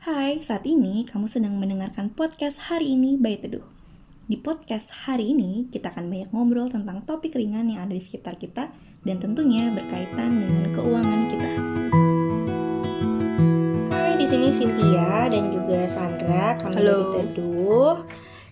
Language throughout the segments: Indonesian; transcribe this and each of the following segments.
Hai, saat ini kamu sedang mendengarkan podcast hari ini by Teduh. Di podcast hari ini, kita akan banyak ngobrol tentang topik ringan yang ada di sekitar kita dan tentunya berkaitan dengan keuangan kita. Hai, di sini Cynthia dan juga Sandra, kami Halo. dari Teduh.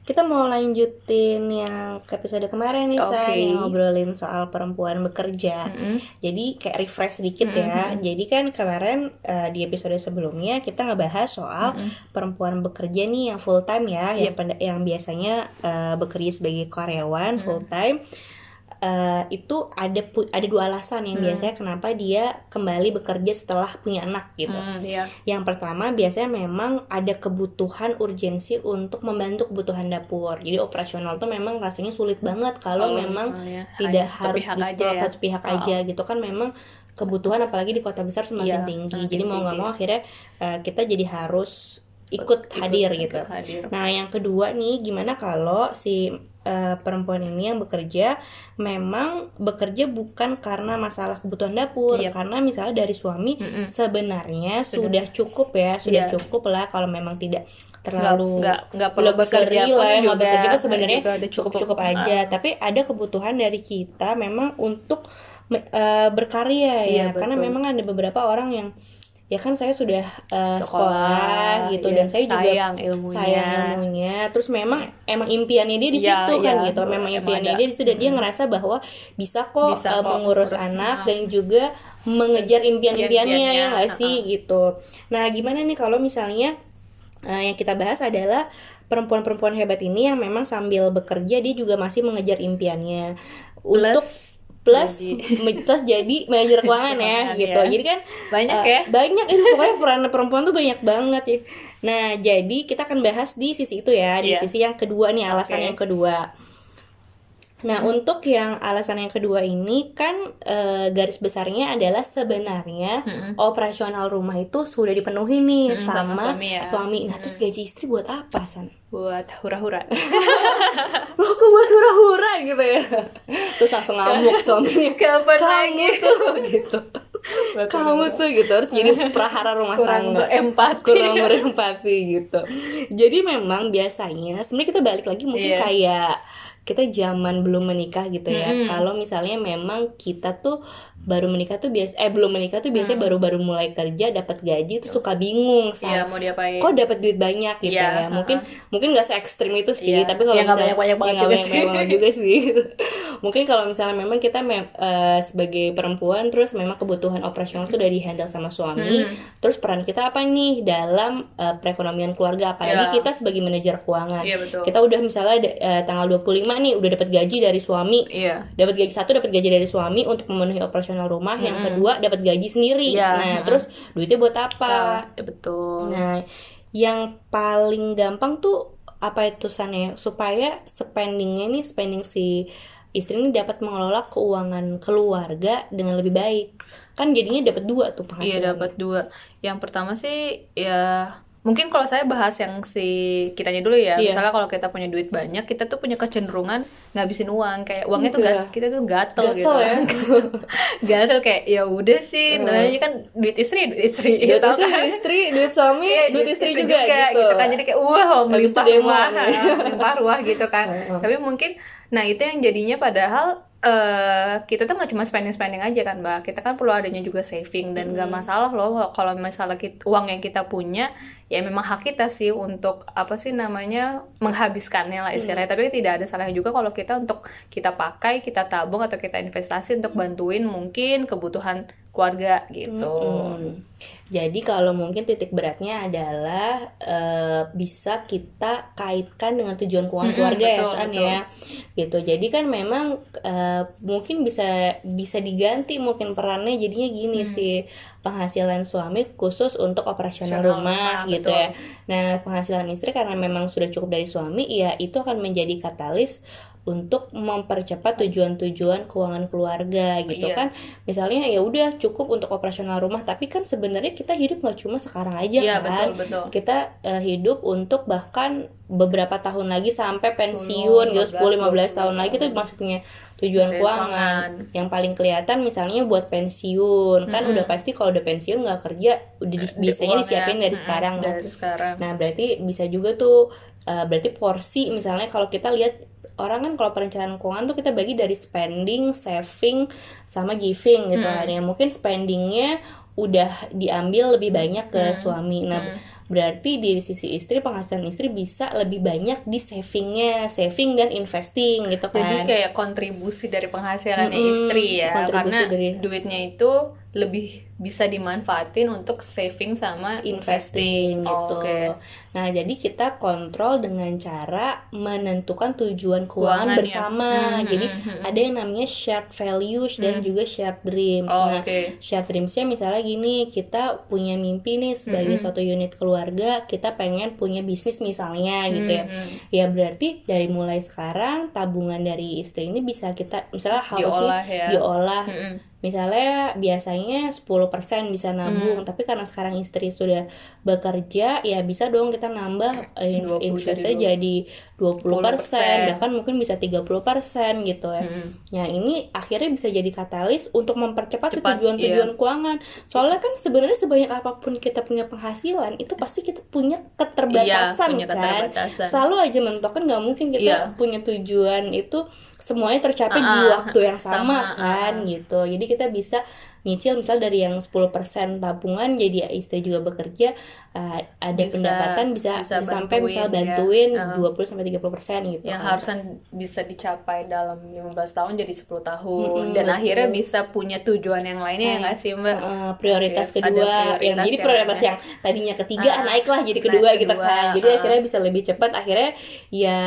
Kita mau lanjutin yang ke episode kemarin nih, Oke. yang ngobrolin soal perempuan bekerja. Mm-mm. Jadi kayak refresh sedikit ya. Jadi kan kemarin eh, di episode sebelumnya kita ngebahas soal perempuan bekerja nih yang full time ya, yang pen- yang biasanya eh, bekerja sebagai karyawan full time. Eh, itu ada pu- ada dua alasan yang biasanya kenapa dia kembali bekerja setelah punya anak gitu. Hmm, iya. Yang pertama biasanya memang ada kebutuhan urgensi untuk membantu kebutuhan dapur. Jadi operasional tuh memang rasanya sulit banget kalau Kalau memang misalnya tidak harus di ya. satu pihak Oh. aja gitu kan memang kebutuhan apalagi di kota besar semakin Iya, tinggi. semakin Jadi mau nggak tinggi. mau akhirnya eh, kita jadi harus ikut, hadir ikut gitu. hadir. Nah, yang kedua nih, gimana kalau si eh, perempuan ini yang bekerja memang bekerja bukan karena masalah kebutuhan dapur, Iya. karena misalnya dari suami Mm-mm. sebenarnya sudah cukup ya, sudah Iya. cukup lah kalau memang tidak terlalu nggak nggak perlu bekerja lah, ya, nggak bekerja itu sebenarnya udah cukup. cukup-cukup aja. Tapi ada kebutuhan dari kita memang untuk eh, berkarya ya, karena betul. memang ada beberapa orang yang ya kan saya sudah eh, sekolah, Sekolah, gitu iya, dan saya juga sayang ilmunya. sayang ilmunya. Terus memang emang impiannya dia di Iya, situ kan iya, gitu memang emang impiannya ada. dia di situ dan dia ngerasa bahwa bisa kok, eh, Bisa kok mengurus ngurus anak anak. dan juga mengejar impian-impiannya ya nggak sih? gitu. Nah gimana nih kalau misalnya eh, yang kita bahas adalah perempuan-perempuan hebat ini yang memang sambil bekerja dia juga masih mengejar impiannya. Untuk plus jadi- plus jadi manajer keuangan ya gitu ya. jadi kan Banyak eh, ya. banyak itu pokoknya peran perempuan tuh banyak banget ya nah jadi kita akan bahas di sisi itu ya di Iya. sisi yang kedua nih alasan Oke. yang kedua Nah, untuk yang alasan yang kedua ini kan eh, garis besarnya adalah sebenarnya operasional rumah itu sudah dipenuhi nih Mm-mm, sama sama, suami ya. suami. Nah, terus gaji istri buat apa, San? buat hura-hura. Lo kok buat hura-hura gitu ya? Terus langsung ngamuk suaminya. Kapan Kamu lagi? tuh gitu. Buat Kamu tuh gitu harus jadi prahara rumah Kurang tangga. berempati. Kurang berempati gitu. Jadi memang biasanya sebenarnya kita balik lagi mungkin Iya. kayak kita zaman belum menikah gitu ya. Mm-mm. Kalau misalnya memang kita tuh baru menikah tuh biasa eh belum menikah tuh biasanya baru-baru mulai kerja dapat gaji tuh suka bingung Iya, sama mau diapain? kok dapat duit banyak gitu Iya, ya mungkin mungkin nggak se ekstrim itu sih Iya. tapi kalau Ya, misalnya- banyak-banyak banget ya, juga sih. banyak-banyak juga sih mungkin kalau misalnya memang kita mem- eh, sebagai perempuan terus memang kebutuhan operasional sudah dihandle sama suami Hmm. terus peran kita apa nih dalam eh, perekonomian keluarga apalagi Iya. kita sebagai manajer keuangan betul. kita udah misalnya eh, tanggal 25 nih udah dapat gaji dari suami Iya. dapat gaji satu dapat gaji dari suami untuk memenuhi operasional rumah yang kedua dapat gaji sendiri Iya, nah mm-mm. terus duitnya buat apa Ya, betul. Nah, yang paling gampang tuh apa itu sana ya? Supaya spendingnya nih spending si istri ini dapat mengelola keuangan keluarga dengan lebih baik. Kan jadinya dapat dua tuh Iya penghasilan. dapat dua. Yang pertama sih ya mungkin kalau saya bahas yang si kitanya dulu ya. Iya. Misalnya kalau kita punya duit banyak, kita tuh punya kecenderungan ngabisin uang kayak uangnya tuh Iya. ga- kita tuh gatel, Gatel gitu. ya. gatel kayak ya udah sih, namanya kan duit istri, duit istri. Duit gitu istri, kan. duit istri, duit suami, Iya, duit istri juga, gitu. kan jadi kayak wow melimpah ruah melimpah ruah gitu kan tapi mungkin nah itu yang jadinya padahal eh kita tuh nggak cuma spending spending aja kan mbak. Kita kan perlu adanya juga saving dan nggak masalah loh kalau misalnya kita, uang yang kita punya ya memang hak kita sih untuk apa sih namanya menghabiskannya lah istilahnya. Tapi tidak ada salahnya juga kalau kita untuk kita pakai kita tabung atau kita investasi untuk bantuin mungkin kebutuhan keluarga gitu Hmm. Jadi kalau mungkin titik beratnya adalah eh, bisa kita kaitkan dengan tujuan keuangan keluarga ya betul, San betul. ya. Gitu. Jadi kan memang eh, mungkin bisa bisa diganti mungkin perannya jadinya gini sih penghasilan suami khusus untuk operasional Operasional rumah rumah, gitu betul. ya. Nah, penghasilan istri karena memang sudah cukup dari suami ya itu akan menjadi katalis untuk mempercepat tujuan-tujuan keuangan keluarga gitu Iya. kan misalnya ya udah cukup untuk operasional rumah tapi kan sebenarnya kita hidup nggak cuma sekarang aja Iya, kan. betul, betul. kita uh, hidup untuk bahkan beberapa tahun lagi sampai pensiun gitu 10 15 tahun lagi itu masih punya tujuan keuangan. yang paling kelihatan misalnya buat pensiun. Kan udah pasti kalau udah pensiun nggak kerja udah di- biasanya Uangnya, disiapin dari sekarang kan. dari sekarang. Nah, berarti bisa juga tuh uh, berarti porsi misalnya kalau kita lihat orang kan kalau perencanaan keuangan tuh kita bagi dari spending, saving sama giving gitu kan. Ya mungkin spendingnya udah diambil lebih banyak ke suami. Nah, berarti di sisi istri penghasilan istri bisa lebih banyak di savingnya, saving dan investing gitu kan. Jadi kayak kontribusi dari penghasilannya Mm-mm, istri ya, kontribusi karena dari- duitnya itu lebih bisa dimanfaatin untuk saving sama investing Oh, gitu. oke. Nah, jadi kita kontrol dengan cara menentukan tujuan keuangan Keuangannya. bersama. Hmm, jadi hmm, hmm. ada yang namanya shared values dan juga shared dreams. Oh, nah, oke. shared dreamsnya misalnya gini, kita punya mimpi nih sebagai suatu unit keluarga, kita pengen punya bisnis misalnya gitu ya. Hmm, Ya berarti dari mulai sekarang tabungan dari istri ini bisa kita misalnya harusnya Diolah ya. diolah Mm-mm. Misalnya biasanya 10% bisa Hmm. nabung tapi karena sekarang istri sudah bekerja ya bisa dong kita nambah eh, 20 investasi jadi jadi 20% 10%. bahkan mungkin bisa 30% gitu ya. Hmm. Nah, ini akhirnya bisa jadi katalis untuk mempercepat tujuan-tujuan iya. keuangan. Soalnya kan sebenarnya sebanyak apa pun kita punya penghasilan itu pasti kita punya keterbatasan Iya, punya kan. keterbatasan. Selalu aja mentok kan nggak mungkin kita Iya. punya tujuan itu semuanya tercapai di Ah, ah, waktu yang sama, sama, kan gitu. Jadi kita bisa nyicil misal dari yang 10% tabungan jadi istri juga bekerja uh, ada Bisa- pendapatan bisa, bisa bisa sampai bantuin misal ya. bantuin Ah. 20 sampai 30% gitu. yang kan. harusnya bisa dicapai dalam 15 tahun jadi 10 tahun Mm-mm, dan betul. akhirnya bisa punya tujuan yang lainnya ya nggak sih mbak Uh, prioritas kedua yang prioritas jadi yang prioritas lainnya. yang tadinya ketiga Ah, naiklah jadi naik kedua gitu kedua, kan jadi akhirnya bisa lebih cepat akhirnya ya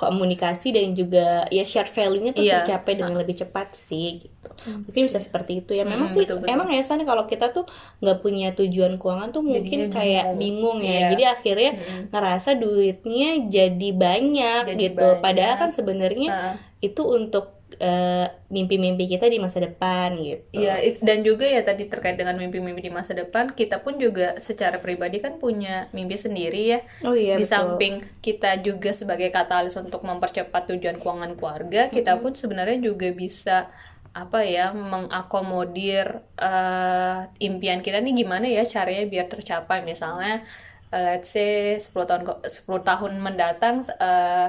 komunikasi dan juga ya shared value-nya tuh Iya. tercapai dengan lebih cepat sih gitu mungkin bisa seperti itu ya memang Hmm, sih betul, betul. emang ya San kalau kita tuh nggak punya tujuan keuangan tuh mungkin Jadinya kayak bingung. bingung ya Iya. jadi akhirnya ngerasa duitnya jadi banyak Jadi gitu banyak. padahal kan sebenarnya Ah. itu untuk eh, mimpi-mimpi kita di masa depan gitu Iya, dan juga ya tadi terkait dengan mimpi-mimpi di masa depan, kita pun juga secara pribadi kan punya mimpi sendiri ya. oh iya di betul. samping kita juga sebagai katalis untuk mempercepat tujuan keuangan keluarga, kita pun sebenarnya juga bisa apa ya mengakomodir eh, impian kita nih gimana ya caranya biar tercapai misalnya eh, let's say 10 tahun ke- 10 tahun mendatang eh,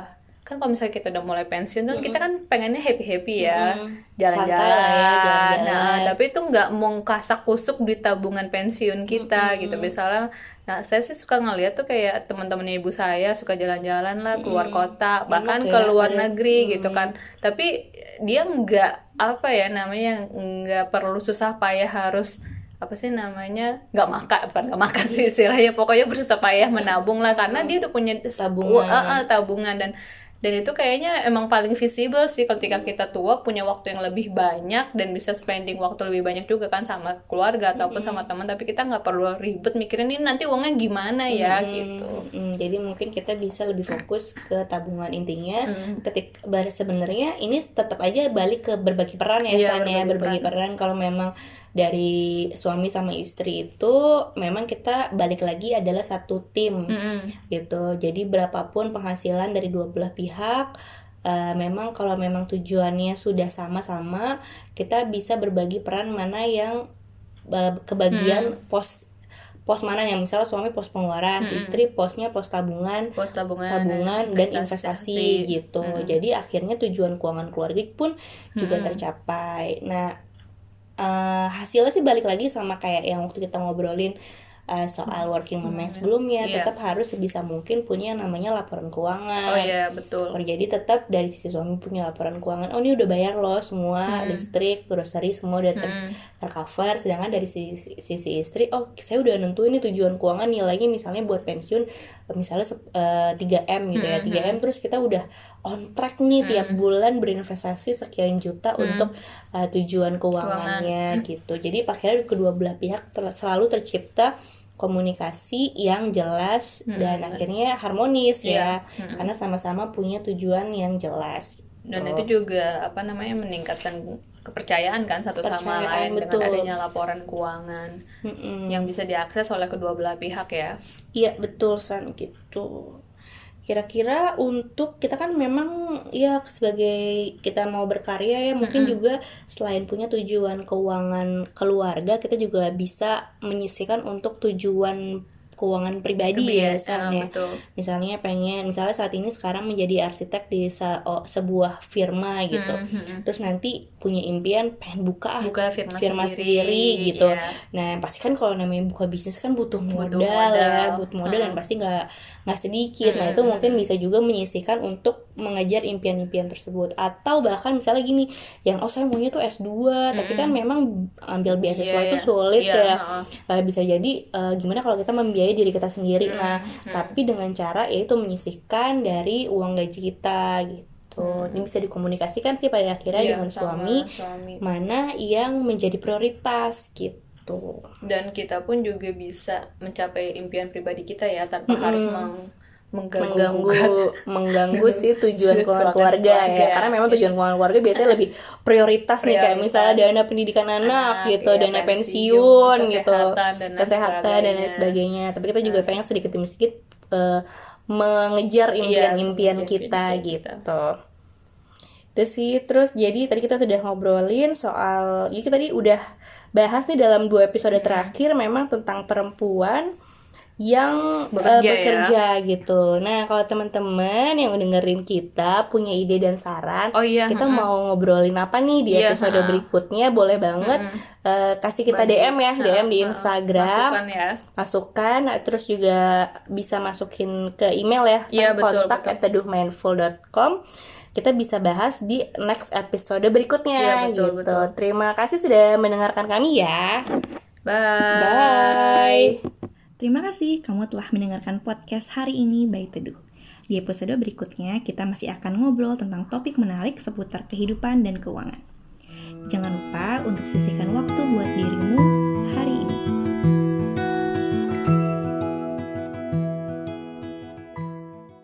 kan kalau misalnya kita udah mulai pensiun kan kita kan pengennya happy happy ya jalan-jalan. Santai lah ya, jalan-jalan. nah tapi itu nggak mau kasak kusuk di tabungan pensiun kita gitu. Misalnya nah saya sih suka ngeliat tuh kayak teman-temannya ibu saya suka jalan-jalan lah keluar kota bahkan ya, ke luar negeri gitu kan. Tapi dia nggak apa ya namanya nggak perlu susah payah harus apa sih namanya nggak makan bukan nggak makan sih istilahnya. Pokoknya bersusah payah menabung lah karena dia udah punya Tabungan. Uh, uh, tabungan. Dan dan itu kayaknya emang paling visible sih ketika kita tua punya waktu yang lebih banyak dan bisa spending waktu lebih banyak juga kan sama keluarga ataupun sama teman tapi kita nggak perlu ribet mikirin ini nanti uangnya gimana ya gitu Mm, jadi mungkin kita bisa lebih fokus ke tabungan intinya. Mm. Ketik bar- sebenarnya ini tetap aja balik ke berbagi peran ya, Iya, ya. berbagi berbagi peran. Kalau memang dari suami sama istri itu memang kita balik lagi adalah satu tim Mm-mm. gitu. Jadi berapapun penghasilan dari dua belah pihak eh, memang kalau memang tujuannya sudah sama-sama kita bisa berbagi peran mana yang eh, kebagian pos pos mana yang misalnya suami pos pengeluaran, istri posnya pos tabungan, pos tabungan, tabungan dan investasi gitu. Jadi akhirnya tujuan keuangan keluarga pun juga tercapai. Nah, eh, hasilnya sih balik lagi sama kayak yang waktu kita ngobrolin eh, soal working mom yang sebelumnya, Iya. tetap harus sebisa mungkin punya yang namanya laporan keuangan. oh iya betul Oh, jadi tetap dari sisi suami punya laporan keuangan. Oh ini udah bayar loh semua listrik, grocery semua udah ter- tercover. Sedangkan dari sisi, sisi istri, oh saya udah nentuin nih tujuan keuangan nilainya misalnya buat pensiun misalnya sep- eh, 3M gitu ya 3M terus kita udah on track nih tiap bulan berinvestasi sekian juta untuk eh, tujuan keuangannya gitu. Jadi akhirnya kedua belah pihak ter- selalu tercipta komunikasi yang jelas dan akhirnya harmonis ya. Karena sama-sama punya tujuan yang jelas dan itu juga apa namanya meningkatkan kepercayaan kan satu sama lain betul. dengan adanya laporan keuangan mm-hmm. yang bisa diakses oleh kedua belah pihak ya. Iya betul san gitu kira-kira untuk kita kan memang ya sebagai kita mau berkarya ya mungkin mm-hmm. juga selain punya tujuan keuangan keluarga kita juga bisa menyisihkan untuk tujuan keuangan pribadi ya misalnya betul. misalnya pengen misalnya saat ini sekarang menjadi arsitek di se oh, sebuah firma gitu hmm, hmm, hmm. terus nanti punya impian pengen buka, buka firma, firma sendiri, sendiri gitu yeah. nah pasti kan kalau namanya buka bisnis kan butuh modal, butuh modal. ya butuh modal hmm. dan pasti nggak nggak sedikit nah itu mungkin bisa juga menyisihkan untuk mengejar impian-impian tersebut atau bahkan misalnya gini yang oh saya maunya tuh S2 hmm. tapi kan memang ambil beasiswa yeah, itu iya. sulit yeah, ya uh, bisa jadi uh, gimana kalau kita membiayai membiayai diri kita sendiri hmm. nah hmm. tapi dengan cara yaitu menyisihkan dari uang gaji kita gitu hmm. ini bisa dikomunikasikan sih pada akhirnya yeah, dengan suami, suami mana yang menjadi prioritas gitu dan kita pun juga bisa mencapai impian pribadi kita ya tanpa hmm. harus meng mengganggu mengganggu, mengganggu sih tujuan keuangan keluarga, keluarga ya. karena memang tujuan keuangan keluarga biasanya lebih prioritas, prioritas nih kayak misalnya dana pendidikan anak, anak gitu iya, dana pensiun, gitu. kesehatan, kesehatan dan lain sebagainya. tapi kita juga nah. pengen sedikit demi sedikit uh, mengejar iya, impian-impian iya, kita gitu. Itu sih. Terus jadi tadi kita sudah ngobrolin soal jadi kita tadi udah bahas nih dalam dua episode terakhir memang tentang perempuan yang bekerja, uh, bekerja ya? gitu. Nah, kalau teman-teman yang dengerin kita punya ide dan saran, oh, iya, kita uh mau ngobrolin apa nih di iya, episode uh berikutnya, boleh banget uh uh, kasih kita Banyak. DM ya, DM di Instagram. Masukkan ya. Masukkan, nah, terus juga bisa masukin ke email ya, ya kontak at teduhmindful.com kita bisa bahas di next episode berikutnya ya, betul, gitu. Betul. Terima kasih sudah mendengarkan kami ya. Bye. Bye. Terima kasih kamu telah mendengarkan podcast hari ini by Teduh. Di episode berikutnya, kita masih akan ngobrol tentang topik menarik seputar kehidupan dan keuangan. Jangan lupa untuk sisihkan waktu buat